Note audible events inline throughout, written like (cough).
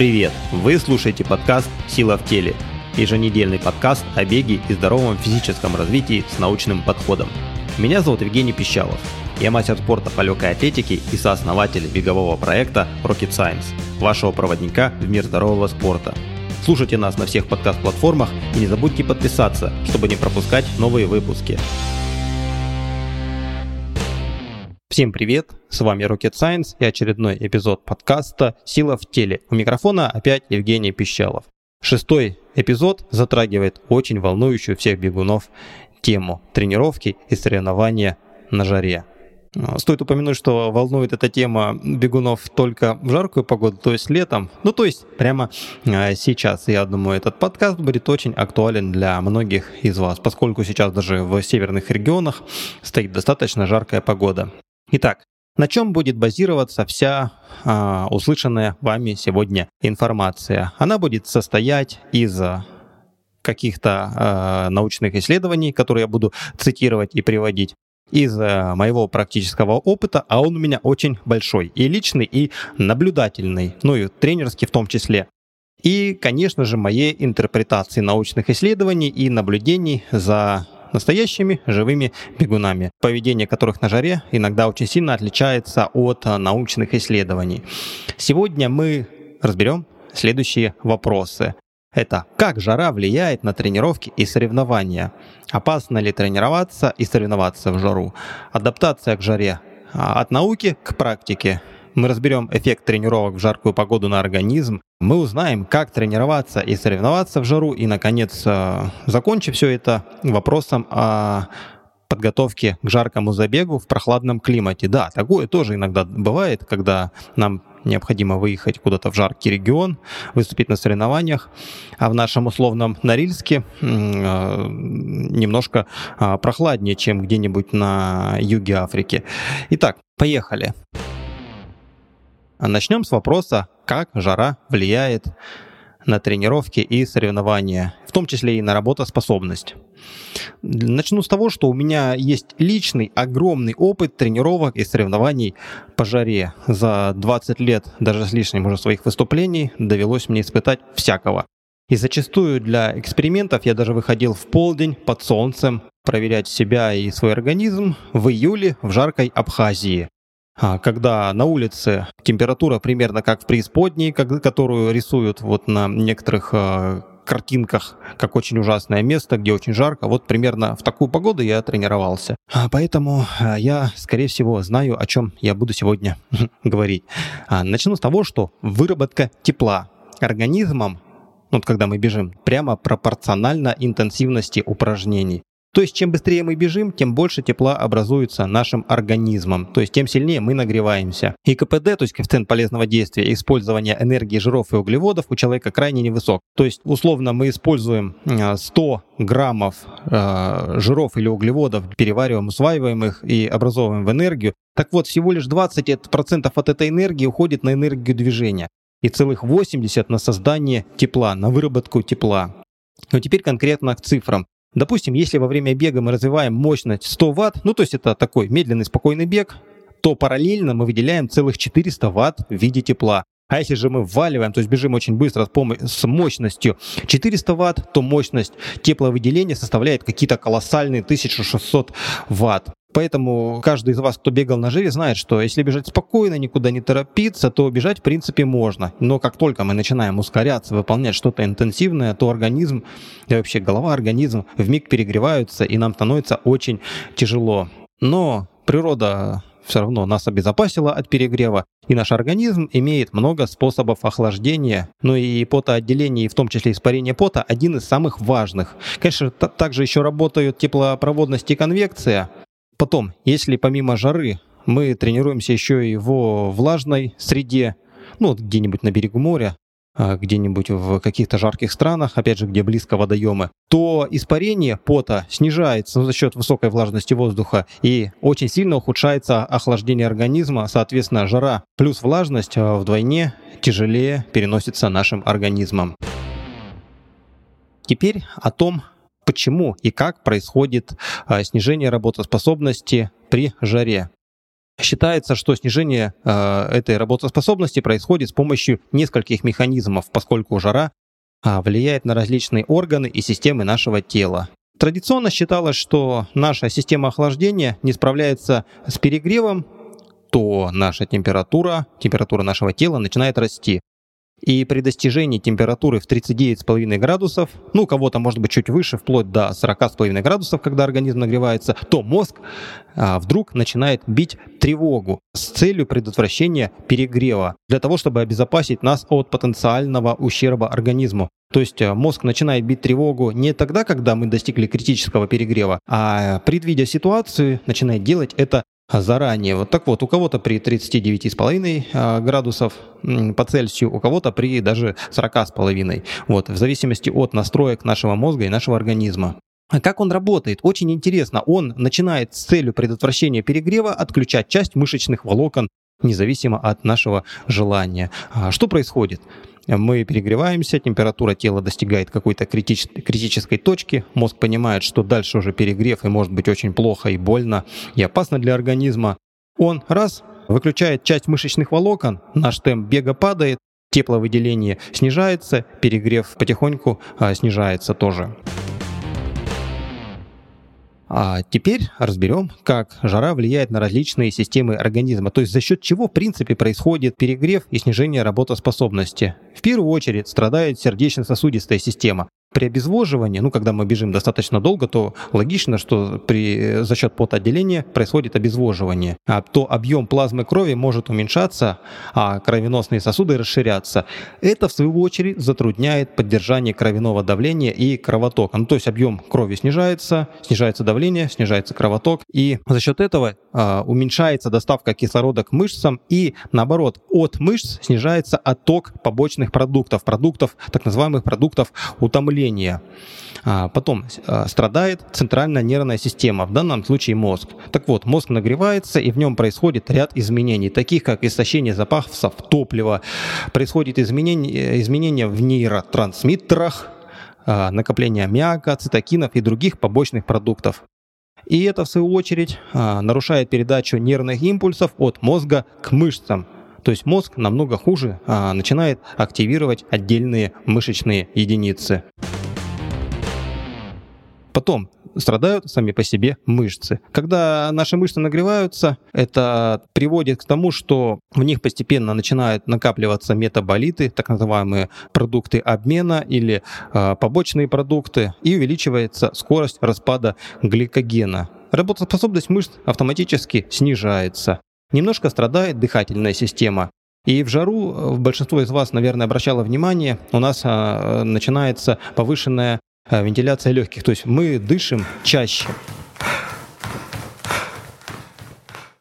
Привет! Вы слушаете подкаст «Сила в теле» еженедельный подкаст о беге и здоровом физическом развитии с научным подходом. Меня зовут Евгений Пищалов. Я мастер спорта по легкой атлетике и сооснователь бегового проекта Rocket Science, вашего проводника в мир здорового спорта. Слушайте нас на всех подкаст-платформах и не забудьте подписаться, чтобы не пропускать новые выпуски. Всем привет, с вами Rocket Science и очередной эпизод подкаста «Сила в теле». У микрофона опять Евгений Пищалов. Шестой эпизод затрагивает очень волнующую всех бегунов тему тренировки и соревнования на жаре. А, стоит упомянуть, что волнует эта тема бегунов только в жаркую погоду, то есть летом. Ну, то есть прямо а, сейчас. Я думаю, этот подкаст будет очень актуален для многих из вас, поскольку сейчас даже в северных регионах стоит достаточно жаркая погода. Итак, на чем будет базироваться вся а, услышанная вами сегодня информация? Она будет состоять из каких-то э, научных исследований, которые я буду цитировать и приводить из э, моего практического опыта, а он у меня очень большой, и личный, и наблюдательный, ну и тренерский в том числе. И, конечно же, моей интерпретации научных исследований и наблюдений за настоящими живыми бегунами, поведение которых на жаре иногда очень сильно отличается от э, научных исследований. Сегодня мы разберем следующие вопросы. Это как жара влияет на тренировки и соревнования? Опасно ли тренироваться и соревноваться в жару? Адаптация к жаре а, от науки к практике. Мы разберем эффект тренировок в жаркую погоду на организм. Мы узнаем, как тренироваться и соревноваться в жару. И, наконец, э, закончим все это вопросом о подготовке к жаркому забегу в прохладном климате. Да, такое тоже иногда бывает, когда нам необходимо выехать куда-то в жаркий регион, выступить на соревнованиях, а в нашем условном Норильске э, немножко а, прохладнее, чем где-нибудь на юге Африки. Итак, поехали. Начнем с вопроса, как жара влияет на тренировки и соревнования, в том числе и на работоспособность. Начну с того, что у меня есть личный огромный опыт тренировок и соревнований по жаре. За 20 лет, даже с лишним уже своих выступлений, довелось мне испытать всякого. И зачастую для экспериментов я даже выходил в полдень под солнцем проверять себя и свой организм в июле в жаркой Абхазии. А, когда на улице температура примерно как в преисподней, которую рисуют вот на некоторых а, картинках, как очень ужасное место, где очень жарко. Вот примерно в такую погоду я тренировался. А, поэтому я, скорее всего, знаю, о чем я буду сегодня (laughs) говорить. Начну с того, что выработка тепла организмом вот когда мы бежим, прямо пропорционально интенсивности упражнений. То есть, чем быстрее мы бежим, тем больше тепла образуется нашим организмом, то есть тем сильнее мы нагреваемся. И КПД, то есть коэффициент полезного действия использования энергии жиров и углеводов у человека крайне невысок. То есть, условно, мы используем 100 а, граммов э, жиров или углеводов, перевариваем, усваиваем их и образовываем в энергию. Так вот, всего лишь 20% от этой энергии уходит на энергию движения и целых 80 на создание тепла, на выработку тепла. Но теперь конкретно к цифрам. Допустим, если во время бега мы развиваем мощность 100 Вт, ну то есть это такой медленный спокойный бег, то параллельно мы выделяем целых 400 Вт в виде тепла. А если же мы вваливаем, то есть бежим очень быстро с мощностью 400 Вт, то мощность тепловыделения составляет какие-то колоссальные 1600 Вт. Поэтому каждый из вас, кто бегал на жире, знает, что если бежать спокойно, никуда не торопиться, то бежать в принципе можно. Но как только мы начинаем ускоряться, выполнять что-то интенсивное, то организм, и вообще голова, организм в миг перегреваются, и нам становится очень тяжело. Но природа все равно нас обезопасила от перегрева, и наш организм имеет много способов охлаждения, ну и потоотделение, в том числе испарение пота, один из самых важных. Конечно, также еще работают теплопроводность и конвекция, Потом, если помимо жары мы тренируемся еще и в влажной среде, ну, где-нибудь на берегу моря, а, где-нибудь в каких-то жарких странах, опять же, где близко водоемы, то испарение пота снижается за счет высокой влажности воздуха и очень сильно ухудшается охлаждение организма, соответственно, жара плюс влажность а, вдвойне тяжелее переносится нашим организмом. Теперь о том, почему и как происходит а, снижение работоспособности при жаре. Считается, что снижение э, этой работоспособности происходит с помощью нескольких механизмов, поскольку жара э, влияет на различные органы и системы нашего тела. Традиционно считалось, что наша система охлаждения не справляется с перегревом, то наша температура, температура нашего тела начинает расти. И при достижении температуры в 39,5 градусов, ну, кого-то может быть чуть выше, вплоть до 40,5 градусов, когда организм нагревается, то мозг а, вдруг начинает бить тревогу с целью предотвращения перегрева, для того, чтобы обезопасить нас от потенциального ущерба организму. То есть а, мозг начинает бить тревогу не тогда, когда мы достигли критического перегрева, а предвидя ситуацию, начинает делать это заранее. Вот так вот, у кого-то при 39,5 а, градусов по Цельсию, у кого-то при даже 40,5. Вот, в зависимости от настроек нашего мозга и нашего организма. А как он работает? Очень интересно. Он начинает с целью предотвращения перегрева отключать часть мышечных волокон независимо от нашего желания. А что происходит? Мы перегреваемся, температура тела достигает какой-то критич, критической точки, мозг понимает, что дальше уже перегрев и может быть очень плохо и больно и опасно для организма. Он раз выключает часть мышечных волокон, наш темп бега падает, тепловыделение снижается, перегрев потихоньку а, снижается тоже. А теперь разберем, как жара влияет на различные системы организма, то есть за счет чего в принципе происходит перегрев и снижение работоспособности. В первую очередь страдает сердечно-сосудистая система. При обезвоживании, ну, когда мы бежим достаточно долго, то логично, что при, за счет потоотделения происходит обезвоживание. А то объем плазмы крови может уменьшаться, а кровеносные сосуды расширяться. Это, в свою очередь, затрудняет поддержание кровяного давления и кровотока. Ну, то есть объем крови снижается, снижается давление, снижается кровоток, и за счет этого а, уменьшается доставка кислорода к мышцам, и наоборот, от мышц снижается отток побочных продуктов, продуктов, так называемых продуктов утомления давления. А, потом а, страдает центральная нервная система, в данном случае мозг. Так вот, мозг нагревается, и в нем происходит ряд изменений, таких как истощение запасов топлива, происходит изменение, изменения в нейротрансмиттерах, а, накопление аммиака, цитокинов и других побочных продуктов. И это, в свою очередь, нарушает передачу нервных импульсов от мозга к мышцам. То есть мозг намного хуже начинает активировать отдельные мышечные единицы. Потом страдают сами по себе мышцы. Когда наши мышцы нагреваются, это приводит к тому, что в них постепенно начинают накапливаться метаболиты, так называемые продукты обмена или э, побочные продукты, и увеличивается скорость распада гликогена. Работоспособность мышц автоматически снижается. Немножко страдает дыхательная система. И в жару, в большинство из вас, наверное, обращало внимание, у нас а, начинается повышенная Э, вентиляция легких. То есть мы дышим чаще.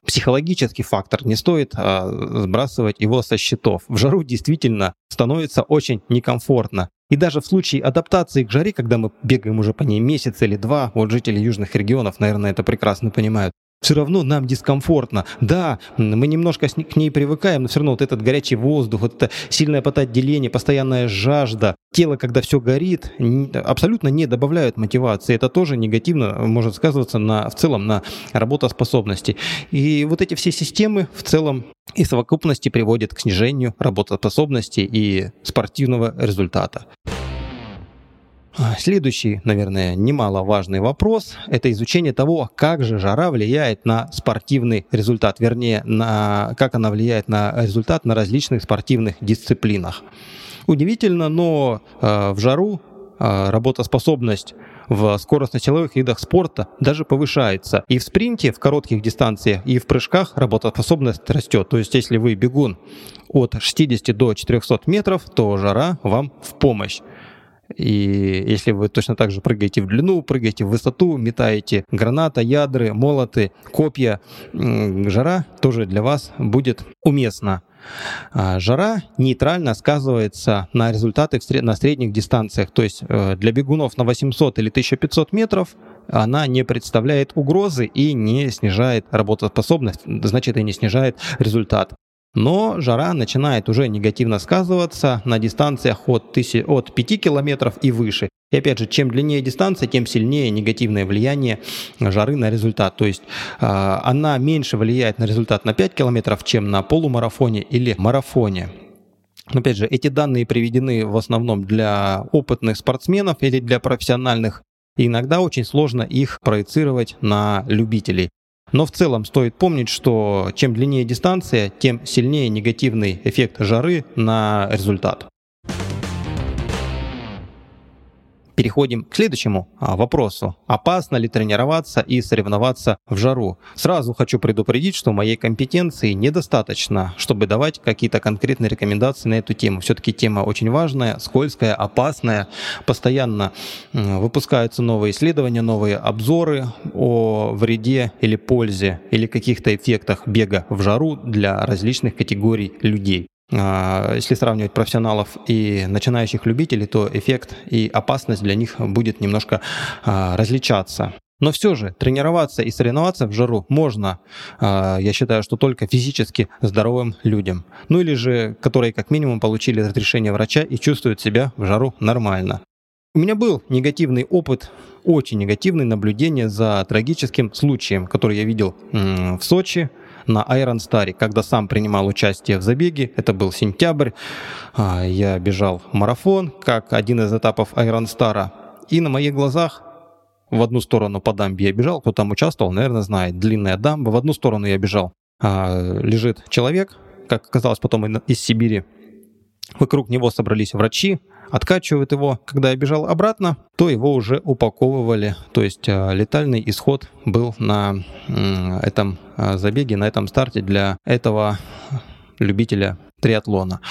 Психологический фактор, не стоит а, сбрасывать его со счетов. В жару действительно становится очень некомфортно. И даже в случае адаптации к жаре, когда мы бегаем уже по ней месяц или два, вот жители южных регионов, наверное, это прекрасно понимают, все равно нам дискомфортно. Да, мы немножко к ней привыкаем, но все равно вот этот горячий воздух, вот это сильное потоотделение, постоянная жажда, тело, когда все горит, абсолютно не добавляют мотивации. Это тоже негативно может сказываться на, в целом на работоспособности. И вот эти все системы в целом и совокупности приводят к снижению работоспособности и спортивного результата. А, следующий, наверное, немаловажный вопрос – это изучение того, как же жара влияет на спортивный результат, вернее, на, как она влияет на результат на различных спортивных дисциплинах. Удивительно, но э, в жару э, работоспособность в скоростно-силовых видах спорта даже повышается. И в спринте, в коротких дистанциях, и в прыжках работоспособность растет. То есть, если вы бегун от 60 до 400 метров, то жара вам в помощь. И если вы точно так же прыгаете в длину, прыгаете в высоту, метаете граната, ядры, молоты, копья, жара тоже для вас будет уместна. А, жара нейтрально сказывается на результаты на средних дистанциях. То есть э, для бегунов на 800 или 1500 метров она не представляет угрозы и не снижает работоспособность, значит и не снижает результат. Но жара начинает уже негативно сказываться на дистанциях от, 1000, от 5 километров и выше. И опять же, чем длиннее дистанция, тем сильнее негативное влияние жары на результат. То есть э, она меньше влияет на результат на 5 километров, чем на полумарафоне или марафоне. Опять же, эти данные приведены в основном для опытных спортсменов или для профессиональных. И иногда очень сложно их проецировать на любителей. Но в целом стоит помнить, что чем длиннее дистанция, тем сильнее негативный эффект жары на результат. Переходим к следующему а, вопросу. Опасно ли тренироваться и соревноваться в жару? Сразу хочу предупредить, что моей компетенции недостаточно, чтобы давать какие-то конкретные рекомендации на эту тему. Все-таки тема очень важная, скользкая, опасная. Постоянно выпускаются новые исследования, новые обзоры о вреде или пользе или каких-то эффектах бега в жару для различных категорий людей. А, если сравнивать профессионалов и начинающих любителей, то эффект и опасность для них будет немножко а, различаться. Но все же тренироваться и соревноваться в жару можно, а, я считаю, что только физически здоровым людям. Ну или же, которые как минимум получили разрешение врача и чувствуют себя в жару нормально. У меня был негативный опыт, очень негативный наблюдение за трагическим случаем, который я видел в Сочи на Iron Star, когда сам принимал участие в забеге. Это был сентябрь. А, я бежал марафон, как один из этапов Iron Star. И на моих глазах в одну сторону по дамбе я бежал, кто там участвовал, наверное, знает. Длинная дамба. В одну сторону я бежал. А, лежит человек, как оказалось потом из Сибири. Вокруг него собрались врачи, откачивают его. Когда я бежал обратно, то его уже упаковывали. То есть а, летальный исход был на этом а, забеге, на этом старте для этого любителя триатлона.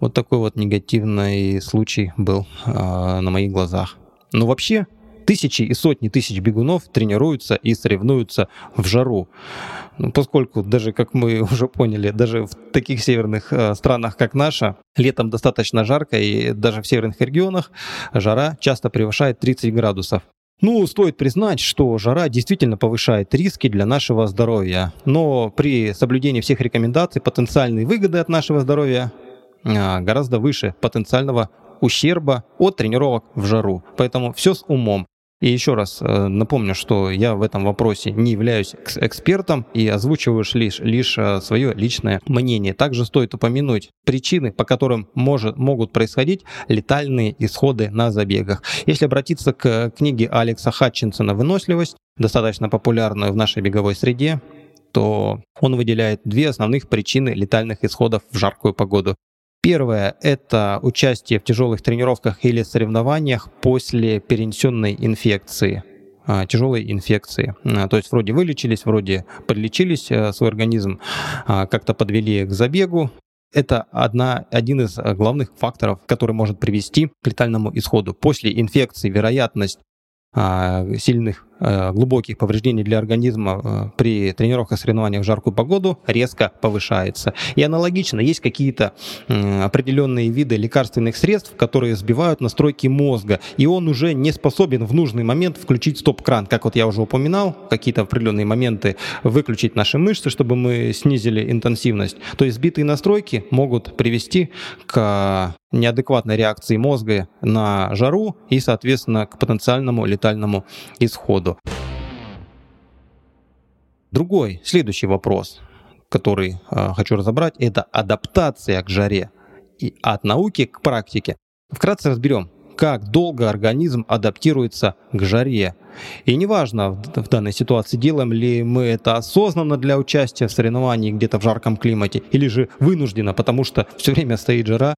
Вот такой вот негативный случай был а, на моих глазах. Но вообще Тысячи и сотни тысяч бегунов тренируются и соревнуются в жару. Ну, поскольку даже, как мы (laughs) уже поняли, даже в таких северных э, странах, как наша, летом достаточно жарко, и даже в северных регионах жара часто превышает 30 градусов. Ну, стоит признать, что жара действительно повышает риски для нашего здоровья, но при соблюдении всех рекомендаций потенциальные выгоды от нашего здоровья а, гораздо выше потенциального ущерба от тренировок в жару. Поэтому все с умом. И еще раз э, напомню, что я в этом вопросе не являюсь экспертом и озвучиваю лишь, лишь э, свое личное мнение. Также стоит упомянуть причины, по которым может, могут происходить летальные исходы на забегах. Если обратиться к книге Алекса Хатчинсона «Выносливость», достаточно популярную в нашей беговой среде, то он выделяет две основных причины летальных исходов в жаркую погоду. Первое – это участие в тяжелых тренировках или соревнованиях после перенесенной инфекции а, тяжелой инфекции. А, то есть вроде вылечились, вроде подлечились, э, свой организм а, как-то подвели к забегу. Это одна, один из главных факторов, который может привести к летальному исходу. После инфекции вероятность сильных глубоких повреждений для организма э, при тренировках, соревнованиях в жаркую погоду резко повышается. И аналогично есть какие-то определенные виды лекарственных средств, которые сбивают настройки мозга, и он уже не способен в нужный момент включить стоп-кран. Как вот я уже упоминал, какие-то определенные моменты выключить наши мышцы, чтобы мы снизили интенсивность. То есть сбитые настройки могут привести к неадекватной реакции мозга на жару и, соответственно, к потенциальному летальному исходу году. Другой, следующий вопрос, который э, хочу разобрать, это адаптация к жаре и от науки к практике. Вкратце разберем, как долго организм адаптируется к жаре. И неважно в данной ситуации, делаем ли мы это осознанно для участия в соревновании где-то в жарком климате, или же вынужденно, потому что все время стоит жара,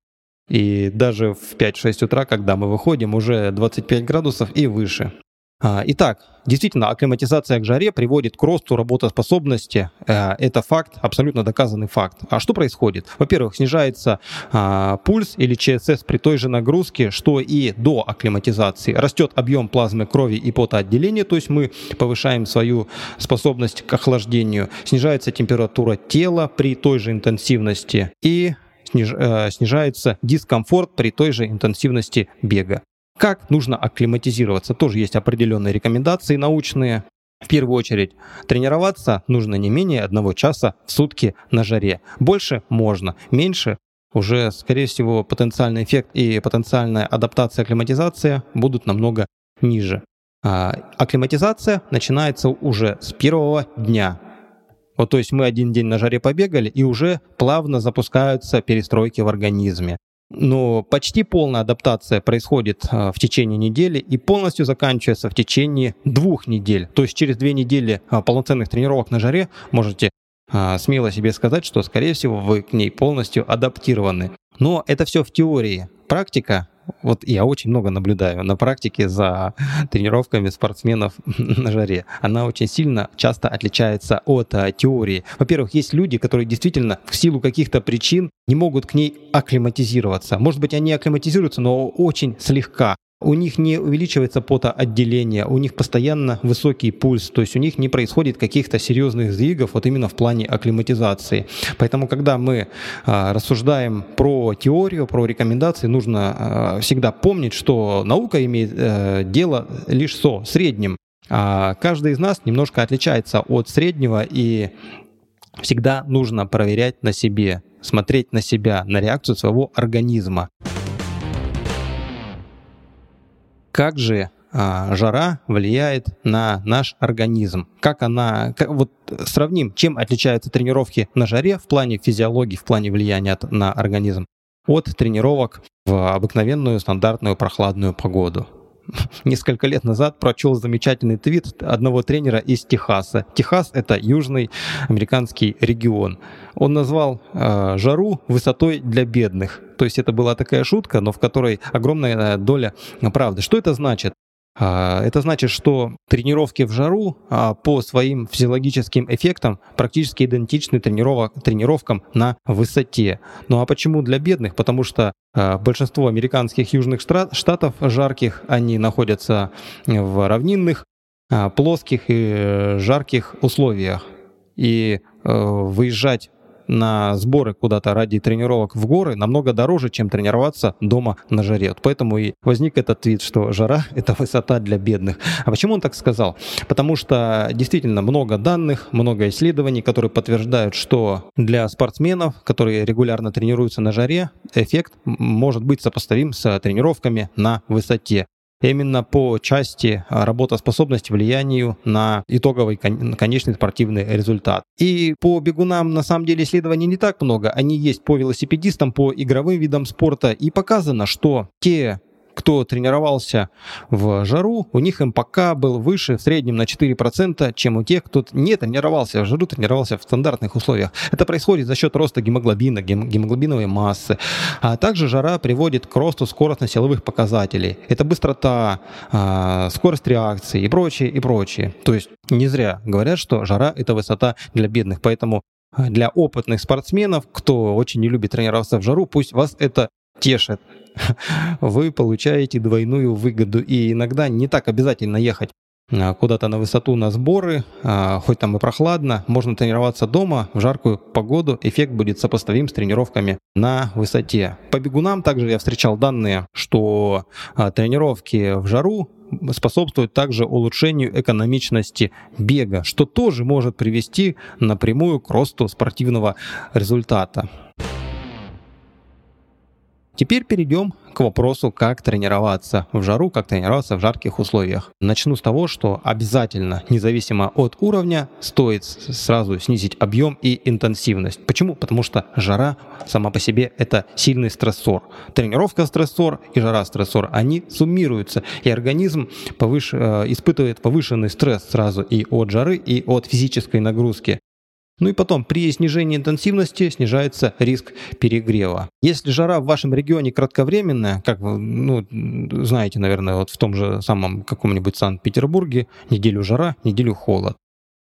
и даже в 5-6 утра, когда мы выходим, уже 25 градусов и выше. А, итак, действительно, акклиматизация к жаре приводит к росту работоспособности. Э, это факт, абсолютно доказанный факт. А что происходит? Во-первых, снижается а, пульс или ЧСС при той же нагрузке, что и до акклиматизации. Растет объем плазмы крови и потоотделения, то есть мы повышаем свою способность к охлаждению. Снижается температура тела при той же интенсивности и э, снижается дискомфорт при той же интенсивности бега. Как нужно акклиматизироваться? Тоже есть определенные рекомендации научные. В первую очередь, тренироваться нужно не менее одного часа в сутки на жаре. Больше можно, меньше уже, скорее всего, потенциальный эффект и потенциальная адаптация, акклиматизация будут намного ниже. А акклиматизация начинается уже с первого дня. Вот, то есть мы один день на жаре побегали, и уже плавно запускаются перестройки в организме. Но почти полная адаптация происходит а, в течение недели и полностью заканчивается в течение двух недель. То есть через две недели а, полноценных тренировок на жаре можете а, смело себе сказать, что, скорее всего, вы к ней полностью адаптированы. Но это все в теории. Практика вот я очень много наблюдаю на практике за (laughs) тренировками спортсменов (laughs) на жаре. Она очень сильно часто отличается от а, теории. Во-первых, есть люди, которые действительно в силу каких-то причин не могут к ней акклиматизироваться. Может быть, они акклиматизируются, но очень слегка у них не увеличивается потоотделение, у них постоянно высокий пульс, то есть у них не происходит каких-то серьезных сдвигов вот именно в плане акклиматизации. Поэтому, когда мы а, рассуждаем про теорию, про рекомендации, нужно а, всегда помнить, что наука имеет а, дело лишь со средним. А каждый из нас немножко отличается от среднего, и всегда нужно проверять на себе, смотреть на себя, на реакцию своего организма как же а, жара влияет на наш организм. Как она, как, вот сравним, чем отличаются тренировки на жаре в плане физиологии, в плане влияния на организм от тренировок в обыкновенную стандартную прохладную погоду (laughs) несколько лет назад прочел замечательный твит одного тренера из Техаса. Техас — это южный американский регион. Он назвал э, жару высотой для бедных. То есть это была такая шутка, но в которой огромная доля правды. Что это значит? А, это значит, что тренировки в жару а, по своим физиологическим эффектам практически идентичны тренировкам на высоте. Ну а почему для бедных? Потому что а, большинство американских южных штатов жарких, они находятся в равнинных, плоских и жарких условиях. И э, выезжать на сборы куда-то ради тренировок в горы намного дороже, чем тренироваться дома на жаре. Вот поэтому и возник этот твит, что жара — это высота для бедных. А почему он так сказал? Потому что действительно много данных, много исследований, которые подтверждают, что для спортсменов, которые регулярно тренируются на жаре, эффект может быть сопоставим с тренировками на высоте именно по части а, работоспособности, влиянию на итоговый конечный спортивный результат. И по бегунам на самом деле исследований не так много. Они есть по велосипедистам, по игровым видам спорта. И показано, что те кто тренировался в жару, у них МПК был выше в среднем на 4%, чем у тех, кто не тренировался в жару, тренировался в стандартных условиях. Это происходит за счет роста гемоглобина, гемоглобиновой массы. А также жара приводит к росту скоростно-силовых показателей. Это быстрота, а, скорость реакции и прочее, и прочее. То есть не зря говорят, что жара — это высота для бедных. Поэтому для опытных спортсменов, кто очень не любит тренироваться в жару, пусть вас это тешит. (laughs) Вы получаете двойную выгоду. И иногда не так обязательно ехать а, куда-то на высоту на сборы, а, хоть там и прохладно, можно тренироваться дома в жаркую погоду, эффект будет сопоставим с тренировками на высоте. По бегунам также я встречал данные, что а, тренировки в жару способствуют также улучшению экономичности бега, что тоже может привести напрямую к росту спортивного результата. Теперь перейдем к вопросу, как тренироваться в жару, как тренироваться в жарких условиях. Начну с того, что обязательно, независимо от уровня, стоит сразу снизить объем и интенсивность. Почему? Потому что жара сама по себе это сильный стрессор. Тренировка стрессор и жара стрессор, они суммируются, и организм повыш... Э, испытывает повышенный стресс сразу и от жары, и от физической нагрузки. Ну и потом, при снижении интенсивности снижается риск перегрева. Если жара в вашем регионе кратковременная, как вы ну, знаете, наверное, вот в том же самом каком-нибудь Санкт-Петербурге, неделю жара, неделю холод,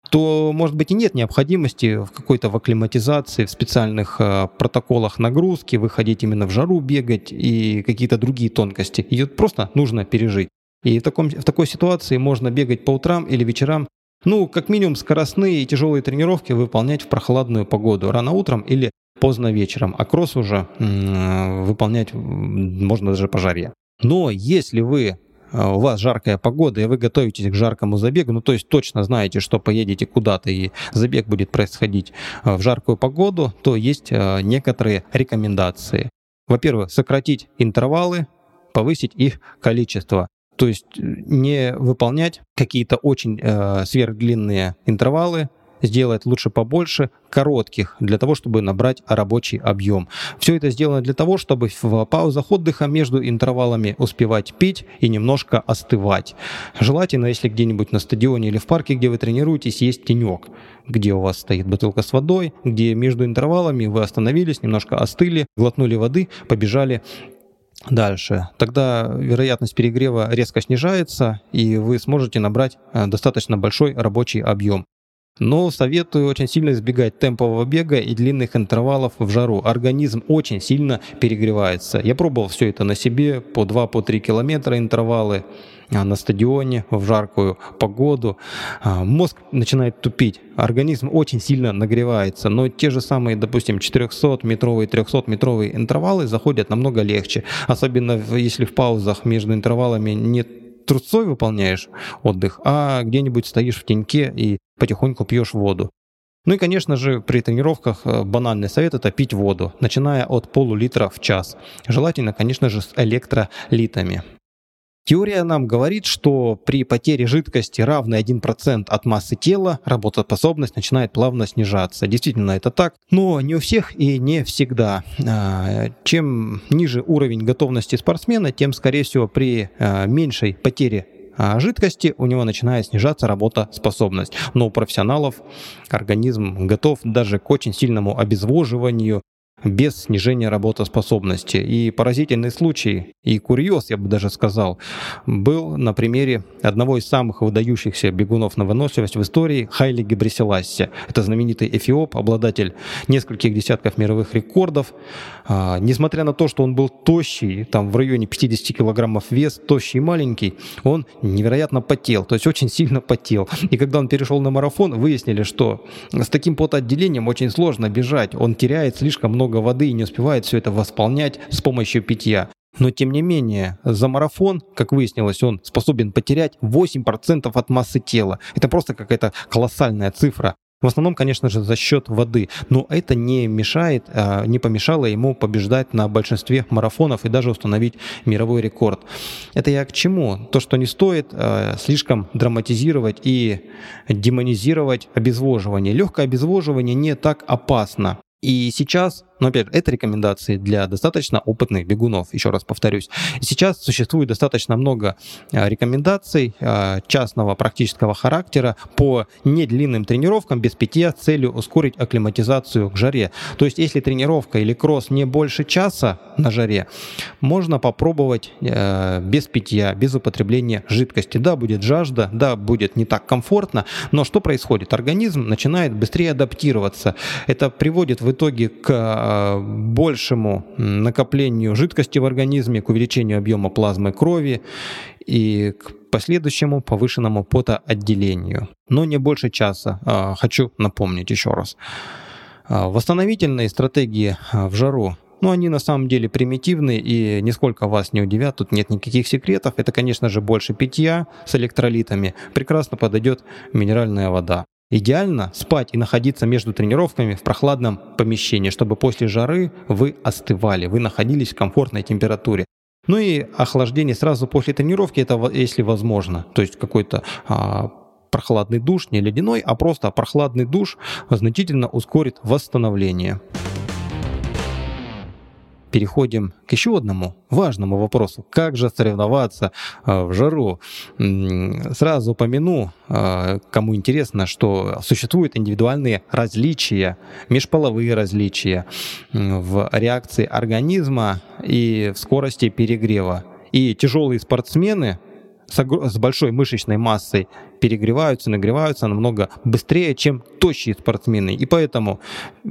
то, может быть, и нет необходимости в какой-то в акклиматизации, в специальных э, протоколах нагрузки, выходить именно в жару, бегать и какие-то другие тонкости. Ее просто нужно пережить. И в, таком, в такой ситуации можно бегать по утрам или вечерам ну, как минимум скоростные и тяжелые тренировки выполнять в прохладную погоду, рано утром или поздно вечером, а кросс уже выполнять можно даже по жаре. Но если вы а, у вас жаркая погода, и вы готовитесь к жаркому забегу, ну то есть точно знаете, что поедете куда-то, и забег будет происходить а, в жаркую погоду, то есть а, некоторые рекомендации. Во-первых, сократить интервалы, повысить их количество. То есть э, не выполнять какие-то очень э, сверхдлинные интервалы, сделать лучше побольше коротких, для того, чтобы набрать рабочий объем. Все это сделано для того, чтобы в паузах отдыха между интервалами успевать пить и немножко остывать. Желательно, если где-нибудь на стадионе или в парке, где вы тренируетесь, есть тенек, где у вас стоит бутылка с водой, где между интервалами вы остановились, немножко остыли, глотнули воды, побежали дальше. Тогда вероятность перегрева резко снижается, и вы сможете набрать э, достаточно большой рабочий объем. Но советую очень сильно избегать темпового бега и длинных интервалов в жару. Организм очень сильно перегревается. Я пробовал все это на себе, по 2-3 по километра интервалы на стадионе в жаркую погоду. А, мозг начинает тупить, организм очень сильно нагревается, но те же самые, допустим, 400-метровые, 300-метровые интервалы заходят намного легче, особенно если в паузах между интервалами нет трусцой выполняешь отдых, а где-нибудь стоишь в теньке и потихоньку пьешь воду. Ну и, конечно же, при тренировках э, банальный совет – это пить воду, начиная от полулитра в час. Желательно, конечно же, с электролитами. Теория нам говорит, что при потере жидкости равной 1% от массы тела работоспособность начинает плавно снижаться. Действительно, это так, но не у всех и не всегда. А, чем ниже уровень готовности спортсмена, тем, скорее всего, при а, меньшей потере а, жидкости у него начинает снижаться работоспособность. Но у профессионалов организм готов даже к очень сильному обезвоживанию, без снижения работоспособности. И поразительный случай, и курьез, я бы даже сказал, был на примере одного из самых выдающихся бегунов на выносливость в истории Хайли Гебресиласси. Это знаменитый эфиоп, обладатель нескольких десятков мировых рекордов. А, несмотря на то, что он был тощий, там в районе 50 килограммов вес, тощий и маленький, он невероятно потел, то есть очень сильно потел. И когда он перешел на марафон, выяснили, что с таким потоотделением очень сложно бежать, он теряет слишком много много воды и не успевает все это восполнять с помощью питья. Но тем не менее, за марафон, как выяснилось, он способен потерять 8% от массы тела. Это просто какая-то колоссальная цифра. В основном, конечно же, за счет воды. Но это не мешает, а, не помешало ему побеждать на большинстве марафонов и даже установить мировой рекорд. Это я к чему? То, что не стоит а, слишком драматизировать и демонизировать обезвоживание. Легкое обезвоживание не так опасно. И сейчас но опять же, это рекомендации для достаточно опытных бегунов, еще раз повторюсь. Сейчас существует достаточно много а, рекомендаций а, частного практического характера по недлинным тренировкам без питья с целью ускорить акклиматизацию к жаре. То есть, если тренировка или кросс не больше часа на жаре, можно попробовать э, без питья, без употребления жидкости. Да, будет жажда, да, будет не так комфортно, но что происходит? Организм начинает быстрее адаптироваться. Это приводит в итоге к большему накоплению жидкости в организме, к увеличению объема плазмы крови и к последующему повышенному потоотделению. Но не больше часа. А, хочу напомнить еще раз. А, восстановительные стратегии а, в жару ну, они на самом деле примитивны и нисколько вас не удивят, тут нет никаких секретов. Это, конечно же, больше питья с электролитами. Прекрасно подойдет минеральная вода. Идеально спать и находиться между тренировками в прохладном помещении, чтобы после жары вы остывали, вы находились в комфортной температуре. Ну и охлаждение сразу после тренировки, это если возможно. То есть какой-то а, прохладный душ, не ледяной, а просто прохладный душ значительно ускорит восстановление переходим к еще одному важному вопросу. Как же соревноваться а, в жару? Сразу упомяну, а, кому интересно, что существуют индивидуальные различия, межполовые различия в реакции организма и в скорости перегрева. И тяжелые спортсмены с большой мышечной массой перегреваются, нагреваются намного быстрее, чем тощие спортсмены. И поэтому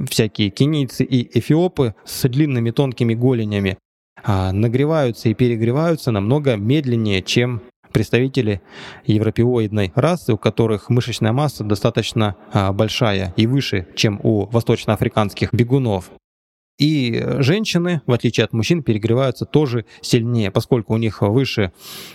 всякие кенийцы и эфиопы с длинными тонкими голенями а, нагреваются и перегреваются намного медленнее, чем представители европеоидной расы, у которых мышечная масса достаточно а, большая и выше, чем у восточноафриканских бегунов. И женщины, в отличие от мужчин, перегреваются тоже сильнее, поскольку у них выше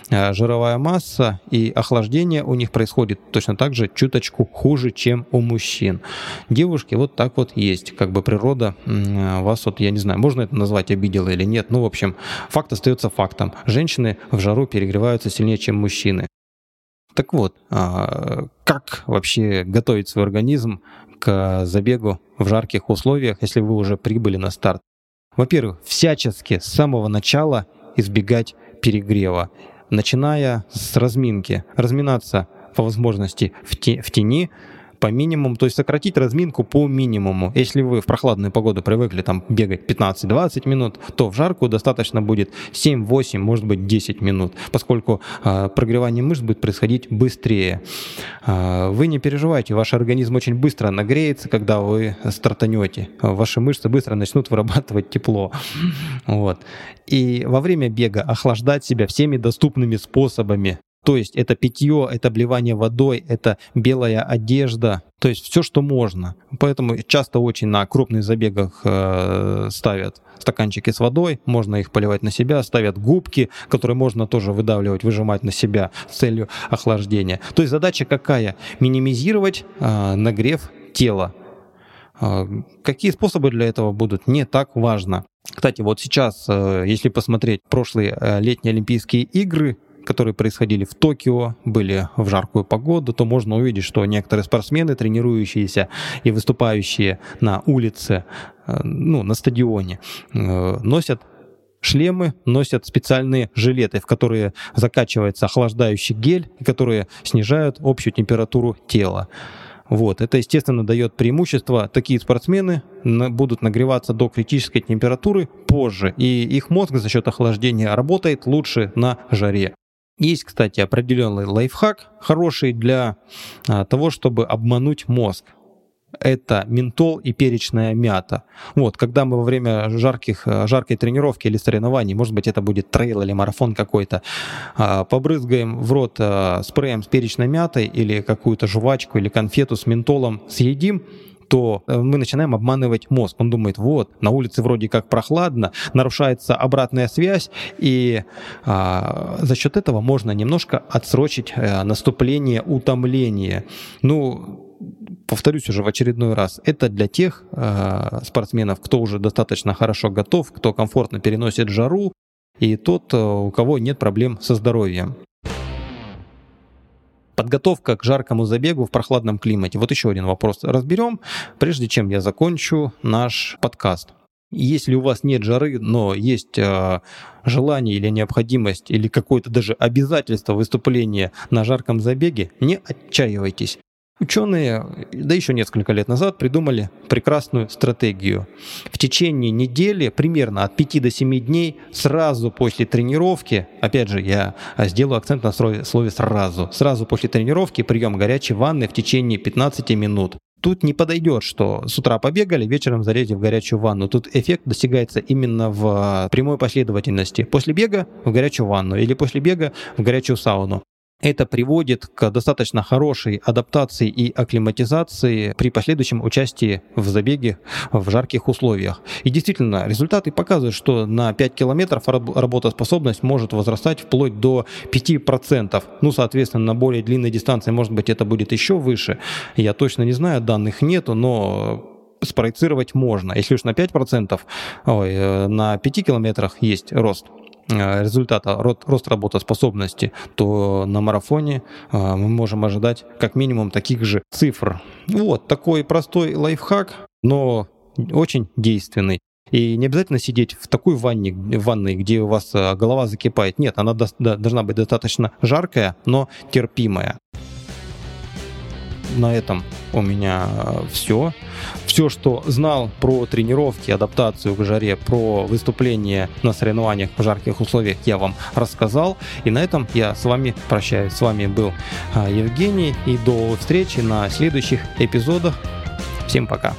э, жировая масса и охлаждение у них происходит точно так же чуточку хуже, чем у мужчин. Девушки вот так вот есть, как бы природа вас вот, я не знаю, можно это назвать обидела или нет, ну, в общем, факт остается фактом. Женщины в жару перегреваются сильнее, чем мужчины. Так вот, а, как вообще готовить свой организм к забегу в жарких условиях, если вы уже прибыли на старт? Во-первых, всячески с самого начала избегать перегрева, начиная с разминки. Разминаться по возможности в, те, в тени, по минимуму, то есть сократить разминку по минимуму. Если вы в прохладную погоду привыкли там бегать 15-20 минут, то в жаркую достаточно будет 7-8, может быть 10 минут, поскольку э, прогревание мышц будет происходить быстрее. Э, вы не переживайте, ваш организм очень быстро нагреется, когда вы стартанете. Ваши мышцы быстро начнут вырабатывать тепло. Вот. И во время бега охлаждать себя всеми доступными способами. То есть это питье, это обливание водой, это белая одежда, то есть все, что можно. Поэтому часто очень на крупных забегах э, ставят стаканчики с водой, можно их поливать на себя, ставят губки, которые можно тоже выдавливать, выжимать на себя с целью охлаждения. То есть задача какая? Минимизировать э, нагрев тела. Э, какие способы для этого будут, не так важно. Кстати, вот сейчас, э, если посмотреть прошлые э, летние Олимпийские игры, которые происходили в Токио, были в жаркую погоду, то можно увидеть, что некоторые спортсмены, тренирующиеся и выступающие на улице, э, ну, на стадионе, э, носят шлемы, носят специальные жилеты, в которые закачивается охлаждающий гель, которые снижают общую температуру тела. Вот. Это, естественно, дает преимущество. Такие спортсмены будут нагреваться до критической температуры позже, и их мозг за счет охлаждения работает лучше на жаре. Есть, кстати, определенный лайфхак, хороший для а, того, чтобы обмануть мозг. Это ментол и перечная мята. Вот, когда мы во время жарких, а, жаркой тренировки или соревнований, может быть, это будет трейл или марафон какой-то, а, побрызгаем в рот спреем с перечной мятой или какую-то жвачку или конфету с ментолом съедим, то э, мы начинаем обманывать мозг. Он думает, вот, на улице вроде как прохладно, нарушается обратная связь, и а, за счет этого можно немножко отсрочить а, наступление утомления. Ну, повторюсь уже в очередной раз, это для тех э, спортсменов, кто уже достаточно хорошо готов, кто комфортно переносит жару, и тот, э, у кого нет проблем со здоровьем. Подготовка к жаркому забегу в прохладном климате. Вот еще один вопрос разберем, прежде чем я закончу наш подкаст. Если у вас нет жары, но есть э, желание или необходимость или какое-то даже обязательство выступления на жарком забеге, не отчаивайтесь. Ученые, да еще несколько лет назад, придумали прекрасную стратегию. В течение недели, примерно от 5 до 7 дней, сразу после тренировки, опять же, я сделаю акцент на слове «сразу», сразу после тренировки прием горячей ванны в течение 15 минут. Тут не подойдет, что с утра побегали, вечером залезли в горячую ванну. Тут эффект достигается именно в прямой последовательности. После бега в горячую ванну или после бега в горячую сауну. Это приводит к достаточно хорошей адаптации и акклиматизации при последующем участии в забеге в жарких условиях. И действительно, результаты показывают, что на 5 километров работоспособность может возрастать вплоть до 5%. Ну, соответственно, на более длинной дистанции, может быть, это будет еще выше. Я точно не знаю, данных нету, но спроецировать можно. Если уж на 5%, ой, э, на 5 километрах есть рост результата рост работоспособности, то на марафоне э, мы можем ожидать как минимум таких же цифр. Вот такой простой лайфхак, но очень действенный. И не обязательно сидеть в такой ванне, в ванной, где у вас э, голова закипает. Нет, она должна быть достаточно жаркая, но терпимая на этом у меня все. Все, что знал про тренировки, адаптацию к жаре, про выступление на соревнованиях в жарких условиях, я вам рассказал. И на этом я с вами прощаюсь. С вами был а, Евгений. И до встречи на следующих эпизодах. Всем пока.